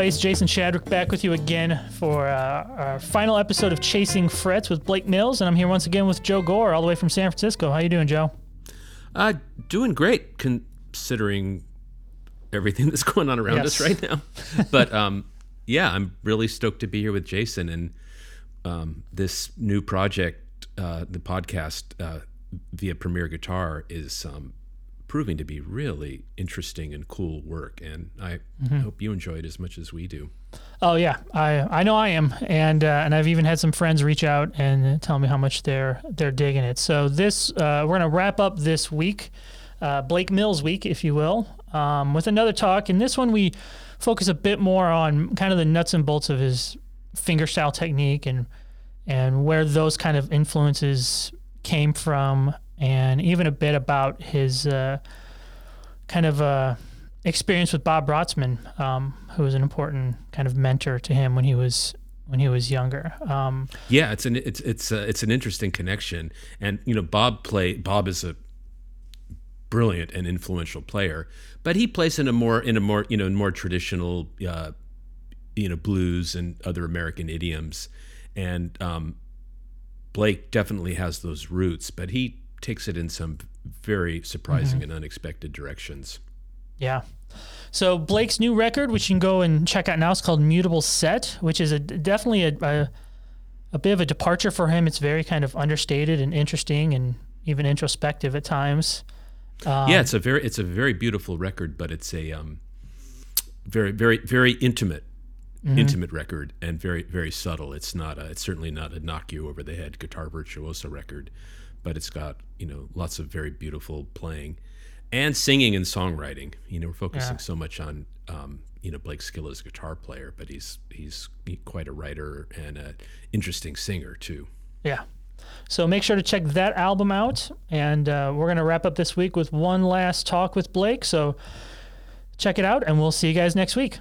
Everybody, it's Jason Shadrick back with you again for uh, our final episode of Chasing Frets with Blake Mills, and I'm here once again with Joe Gore, all the way from San Francisco. How you doing, Joe? Uh, doing great considering everything that's going on around Yes. us right now. But um, yeah, I'm really stoked to be here with Jason and um, this new project, uh, the podcast uh, via Premier Guitar, is um, proving to be really interesting and cool work. And I hope you enjoy it as much as we do. Oh yeah, I I know I am, and uh, and I've even had some friends reach out and tell me how much they're they're digging it. So this uh, we're gonna wrap up this week, uh, Blake Mills week, if you will, um, with another talk. And this one we focus a bit more on kind of the nuts and bolts of his fingerstyle technique and and where those kind of influences came from, and even a bit about his uh, kind of uh, experience with Bob Brozman, um, who was an important kind of mentor to him when he was when he was younger. Um, Yeah, it's an it's it's uh, it's an interesting connection, and you know Bob play Bob is a brilliant and influential player, but he plays in a more in a more you know more traditional uh, you know blues and other American idioms, and um, Blake definitely has those roots, but he takes it in some very surprising mm-hmm. and unexpected directions. yeah. So Blake's new record, which you can go and check out now, is called Mutable Set, which is a definitely a, a a bit of a departure for him. It's very kind of understated and interesting, and even introspective at times. yeah, um, it's a very it's a very beautiful record, but it's a um, very very very intimate mm-hmm. intimate record and very very subtle. It's not a, it's certainly not a knock you over the head guitar virtuoso record, but it's got you know lots of very beautiful playing and singing and songwriting. You know, we're focusing Yeah. so much on um, you know Blake Skill as a guitar player, but he's he's quite a writer and an interesting singer too. Yeah. So make sure to check that album out. And uh, we're going to wrap up this week with one last talk with Blake. So check it out, and we'll see you guys next week.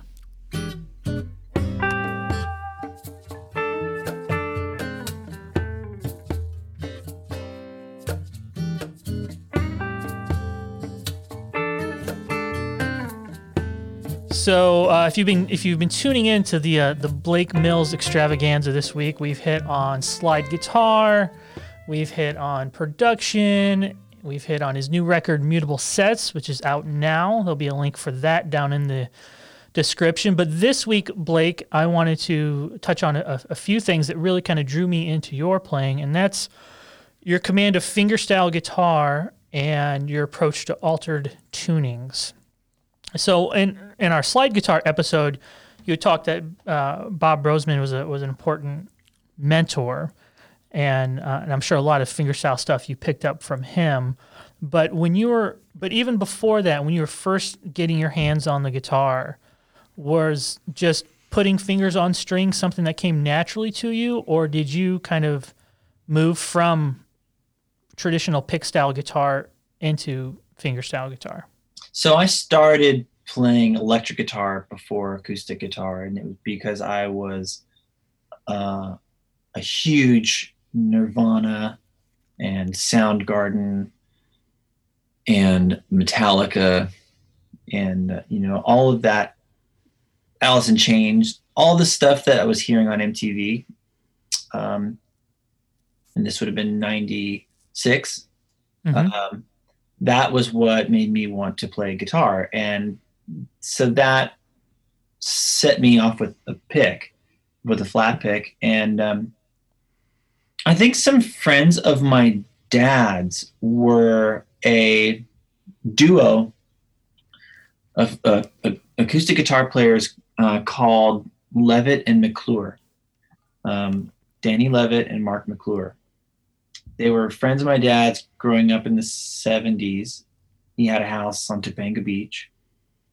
So uh, if you've been if you've been tuning in to the uh, the Blake Mills extravaganza this week, we've hit on slide guitar, we've hit on production, we've hit on his new record Mutable Sets, which is out now. There'll be a link for that down in the description. But this week, Blake, I wanted to touch on a, a few things that really kind of drew me into your playing, and that's your command of fingerstyle guitar and your approach to altered tunings. So in in our slide guitar episode, you talked that uh, Bob Brozman was a was an important mentor, and uh, and I'm sure a lot of fingerstyle stuff you picked up from him. But when you were, but even before that, when you were first getting your hands on the guitar, was just putting fingers on strings something that came naturally to you, or did you kind of move from traditional pick style guitar into fingerstyle guitar? So I started playing electric guitar before acoustic guitar, and it was because I was uh, a huge Nirvana and Soundgarden and Metallica and uh, you know all of that Alice in Chains, all the stuff that I was hearing on MTV. Um, and this would have been 96 Mhm. um, that was what made me want to play guitar and so that set me off with a pick, with a flat pick, and um, I think some friends of my dad's were a duo of uh, acoustic guitar players uh, called Levitt and McClure. Um, Danny Levitt and Mark McClure. They were friends of my dad's growing up in the 70s. He had a house on Topanga Beach,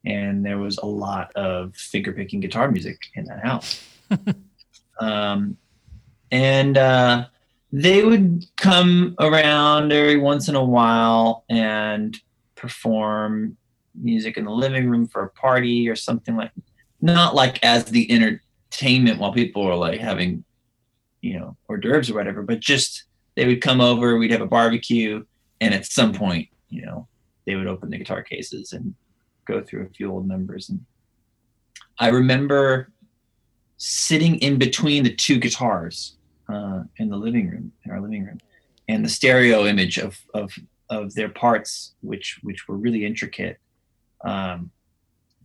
and there was a lot of finger picking guitar music in that house. um, and uh, they would come around every once in a while and perform music in the living room for a party or something like not like as the entertainment while people were like having you know hors d'oeuvres or whatever but just they would come over we'd have a barbecue and at some point you know they would open the guitar cases and go through a few old numbers. And i remember sitting in between the two guitars uh, in the living room in our living room and the stereo image of of of their parts which which were really intricate um,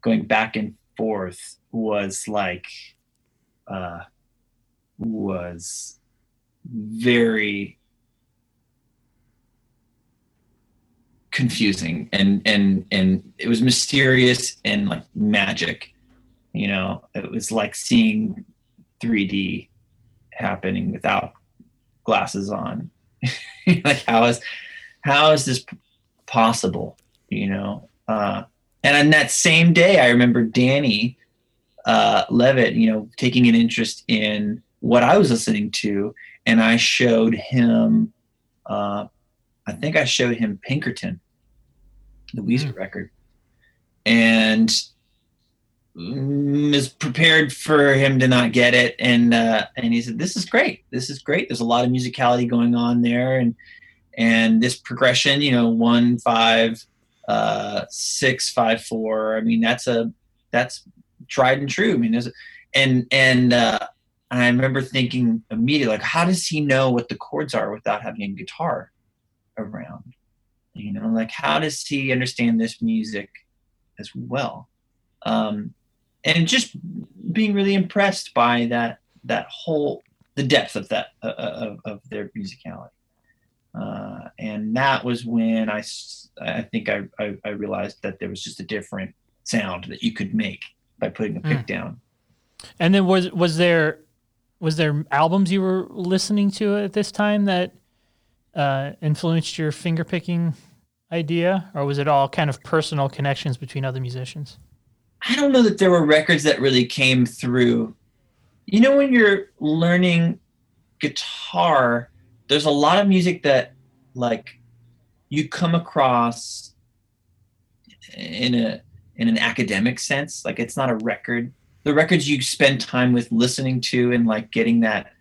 going back and forth was like uh, was very confusing and and and it was mysterious and like magic you know it was like seeing 3d happening without glasses on like how is how is this possible you know uh and on that same day, I remember Danny uh, Levitt, you know, taking an interest in what I was listening to, and I showed him. Uh, I think I showed him Pinkerton, the Weezer mm. record, and was prepared for him to not get it, and uh, and he said, "This is great. This is great. There's a lot of musicality going on there, and and this progression, you know, one five." uh, six five four. I mean, that's a that's tried and true. I mean, there's and and uh, I remember thinking immediately, like, how does he know what the chords are without having a guitar around? You know, like how does he understand this music as well? Um, and just being really impressed by that that whole the depth of that uh, of, of their musicality. Uh, and that was when I, I think I, I, I, realized that there was just a different sound that you could make by putting a pick mm. down. And then was was there was there albums you were listening to at this time that uh, influenced your finger picking idea, or was it all kind of personal connections between other musicians? I don't know that there were records that really came through. You know, when you're learning guitar, there's a lot of music that like you come across in a in an academic sense like it's not a record the records you spend time with listening to and like getting that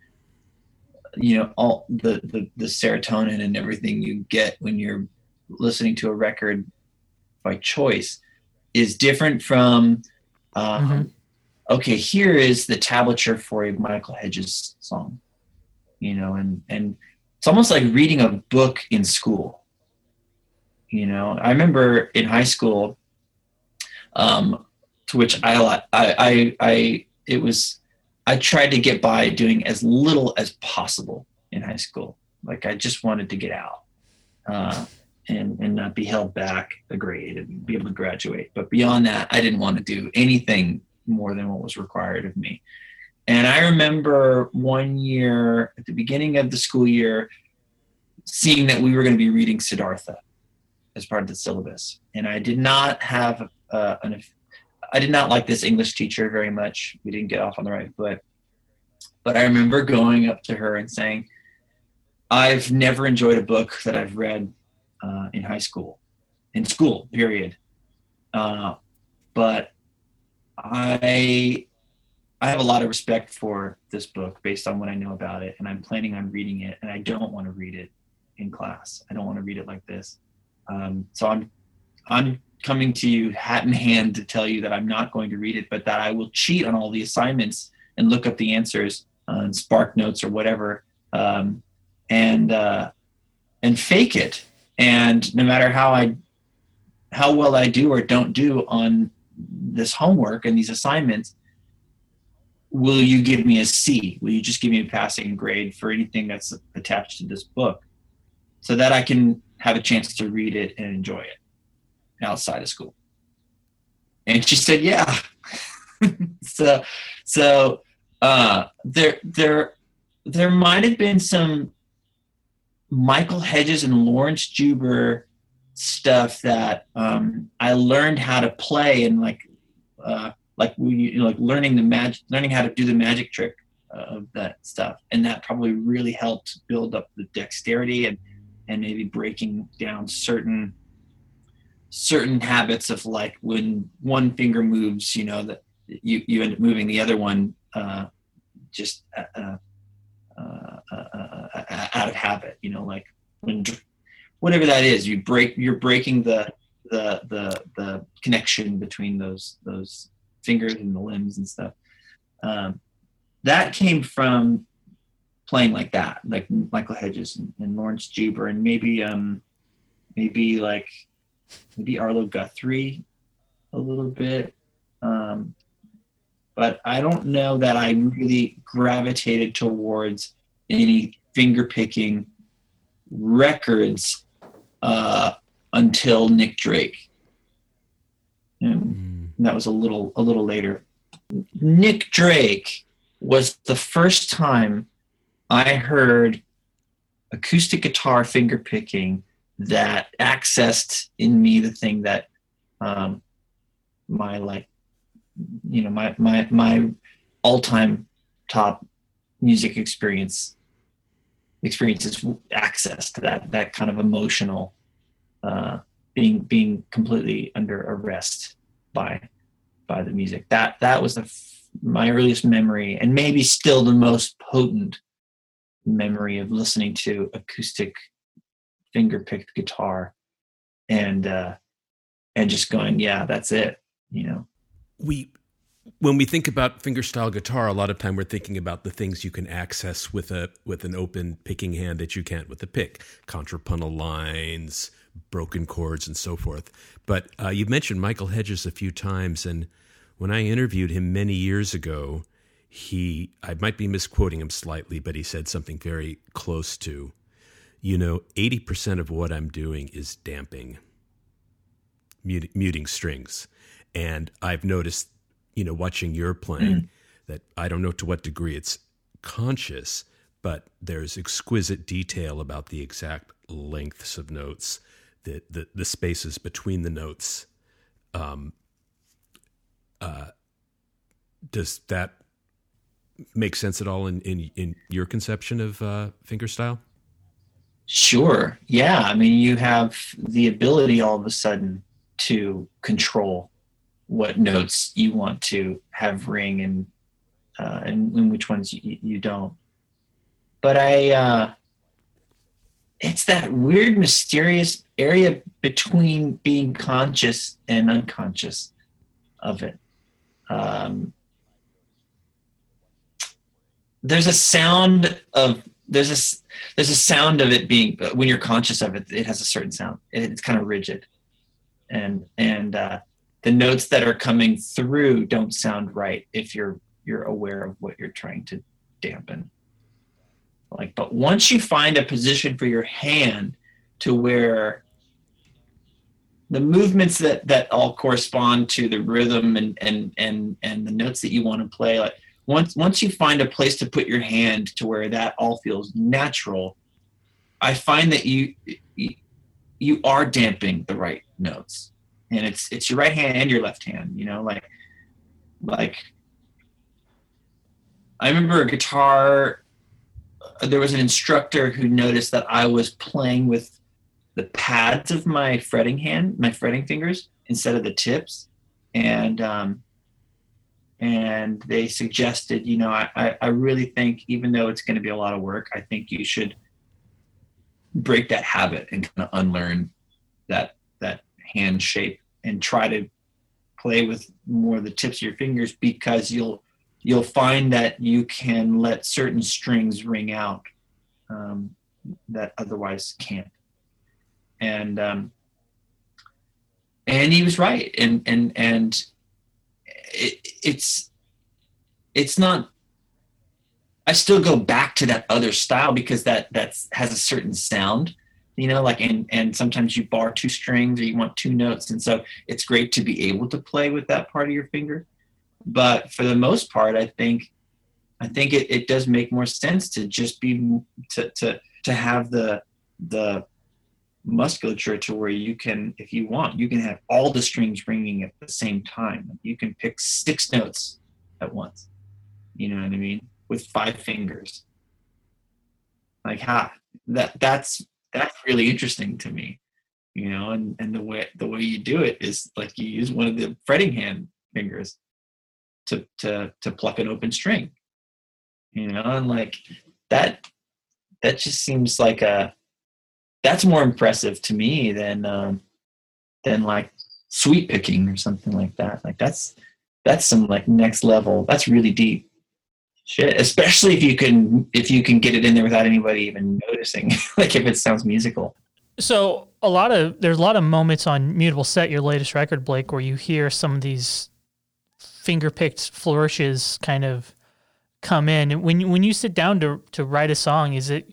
you know all the the, the serotonin and everything you get when you're listening to a record by choice is different from um, mm-hmm. okay here is the tablature for a michael hedges song you know and and it's almost like reading a book in school. You know, I remember in high school, um, to which I, I, I, I, it was, I tried to get by doing as little as possible in high school. Like I just wanted to get out, uh, and and not be held back a grade and be able to graduate. But beyond that, I didn't want to do anything more than what was required of me. And I remember one year at the beginning of the school year seeing that we were going to be reading Siddhartha as part of the syllabus. And I did not have uh, an, I did not like this English teacher very much. We didn't get off on the right foot. But I remember going up to her and saying, I've never enjoyed a book that I've read uh, in high school, in school, period. Uh, but I I have a lot of respect for this book based on what I know about it, and I'm planning on reading it, and I don't want to read it in class. I don't want to read it like this. Um, so I'm I'm coming to you hat in hand to tell you that I'm not going to read it, but that I will cheat on all the assignments and look up the answers on Spark Notes or whatever, um, and uh, and fake it. And no matter how I how well I do or don't do on this homework and these assignments will you give me a c will you just give me a passing grade for anything that's attached to this book so that i can have a chance to read it and enjoy it outside of school. And she said yeah. So so uh there there there might have been some michael hedges and Laurence juber stuff that um, I learned how to play and like uh, like we you know, like learning the magic, learning how to do the magic trick uh, of that stuff, and that probably really helped build up the dexterity and and maybe breaking down certain certain habits of like when one finger moves, you know that you you end up moving the other one uh, just uh, uh, uh, out of habit, you know, like when whatever that is you break you're breaking the the the the connection between those those fingers and the limbs and stuff. Um, that came from playing like that like michael hedges and, and laurence juber and maybe um maybe like maybe arlo guthrie a little bit um but i don't know that i really gravitated towards any finger picking records uh, until Nick Drake. And mm. that was a little a little later. Nick Drake was the first time I heard acoustic guitar finger picking that accessed in me the thing that um, my like you know my my my all-time top music experience experiences access to that that kind of emotional uh, being being completely under arrest by by the music. That that was the my earliest memory, and maybe still the most potent memory of listening to acoustic finger picked guitar, and uh, and just going, yeah, that's it. You know, we when we think about fingerstyle guitar, a lot of time we're thinking about the things you can access with a with an open picking hand that you can't with a pick, contrapuntal lines, broken chords, and so forth. But uh, you've mentioned Michael Hedges a few times, and when I interviewed him many years ago, he I might be misquoting him slightly, but he said something very close to, you know, eighty percent of what I'm doing is damping, muting strings, and I've noticed you know, watching your playing, mm. that I don't know to what degree it's conscious, but there's exquisite detail about the exact lengths of notes, the the, the spaces between the notes. Um, uh, does that make sense at all in in, in your conception of uh, fingerstyle? Sure. Yeah. I mean, you have the ability all of a sudden to control what notes you want to have ring and uh, and, and which ones you, you don't. But I, uh, it's that weird, mysterious area between being conscious and unconscious of it. Um, there's a sound of there's a there's a sound of it being when you're conscious of it. It has a certain sound. It's kind of rigid, and and uh, the notes that are coming through don't sound right if you're you're aware of what you're trying to dampen like but once you find a position for your hand to where the movements that that all correspond to the rhythm and and and and the notes that you want to play like once once you find a place to put your hand to where that all feels natural i find that you you, are damping the right notes. And it's it's your right hand and your left hand you know like like i remember a guitar there was an instructor who noticed that i was playing with the pads of my fretting hand my fretting fingers instead of the tips. And um and they suggested you know i i really think even though it's going to be a lot of work i think you should break that habit and kind of unlearn that that hand shape and try to play with more of the tips of your fingers because you'll you'll find that you can let certain strings ring out um, that otherwise can't. And um, and he was right. And and and it, it's it's not I still go back to that other style because that that's has a certain sound, you know, like and and sometimes you bar two strings or you want two notes, and so it's great to be able to play with that part of your finger. But for the most part, I think I think it, it does make more sense to just be to to to have the the musculature to where you can, if you want, you can have all the strings ringing at the same time. You can pick six notes at once. You know what I mean? With five fingers. Like how that that's that's really interesting to me. You know, and, and the way the way you do it is like you use one of the fretting hand fingers to to to pluck an open string. You know, and like that that just seems like a that's more impressive to me than um, than like sweep picking or something like that. Like that's that's some like next level. That's really deep shit. Especially if you can if you can get it in there without anybody even noticing. like if it sounds musical. So a lot of there's a lot of moments on Mutable Set, your latest record, Blake, where you hear some of these finger picked flourishes kind of come in. When you, when you sit down to to write a song, is it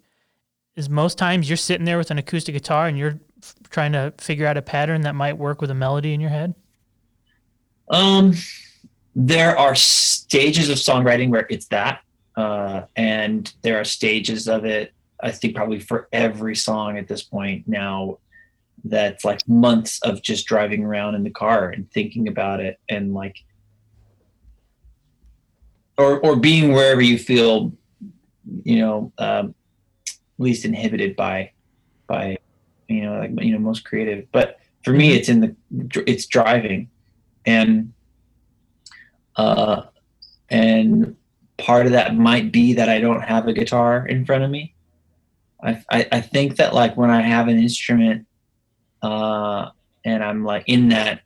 is most times you're sitting there with an acoustic guitar and you're f- trying to figure out a pattern that might work with a melody in your head? Um, there are stages of songwriting where it's that, uh, and there are stages of it. I think probably for every song at this point now, that's like months of just driving around in the car and thinking about it and like, or or being wherever you feel, you know, um, least inhibited by by you know like you know most creative. But for me mm-hmm. it's in the it's driving. And uh and part of that might be that i don't have a guitar in front of me. I i, I think that like when i have an instrument uh and i'm like in that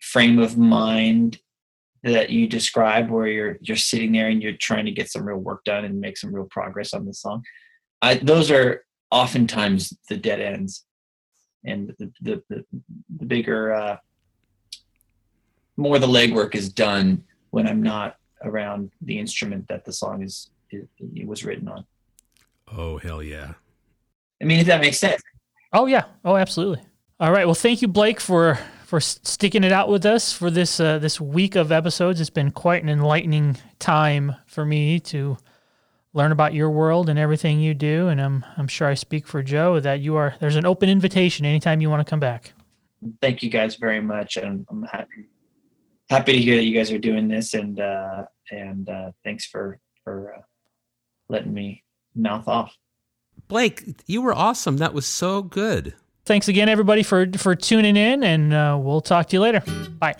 frame of mind that you describe where you're you're sitting there and you're trying to get some real work done and make some real progress on the song I, those are oftentimes the dead ends, and the the, the, the bigger, uh, more the legwork is done when I'm not around the instrument that the song is, is it was written on. Oh hell yeah! I mean, if that makes sense. Oh yeah. Oh, absolutely. All right. Well, thank you, Blake, for for sticking it out with us for this uh, this week of episodes. It's been quite an enlightening time for me to learn about your world and everything you do. And I'm I'm sure I speak for Joe that you are there's an open invitation anytime you want to come back. Thank you guys very much, and I'm happy happy to hear that you guys are doing this, and uh, and uh, thanks for for uh, letting me mouth off. Blake, you were awesome. That was so good. Thanks again, everybody, for for tuning in, and uh, we'll talk to you later. Bye.